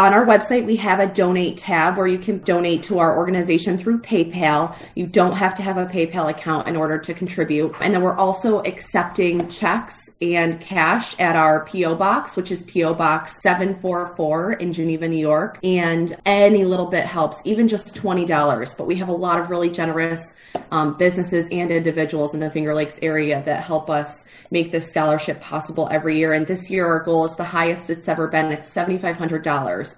on our website, we have a donate tab where you can donate to our organization through PayPal. You don't have to have a PayPal account in order to contribute. And then we're also accepting checks and cash at our P.O. Box, which is P.O. Box 744 in Geneva, New York. And any little bit helps, even just $20. But we have a lot of really generous um, businesses and individuals in the Finger Lakes area that help us make this scholarship possible every year. And this year, our goal is the highest it's ever been. It's $7,500.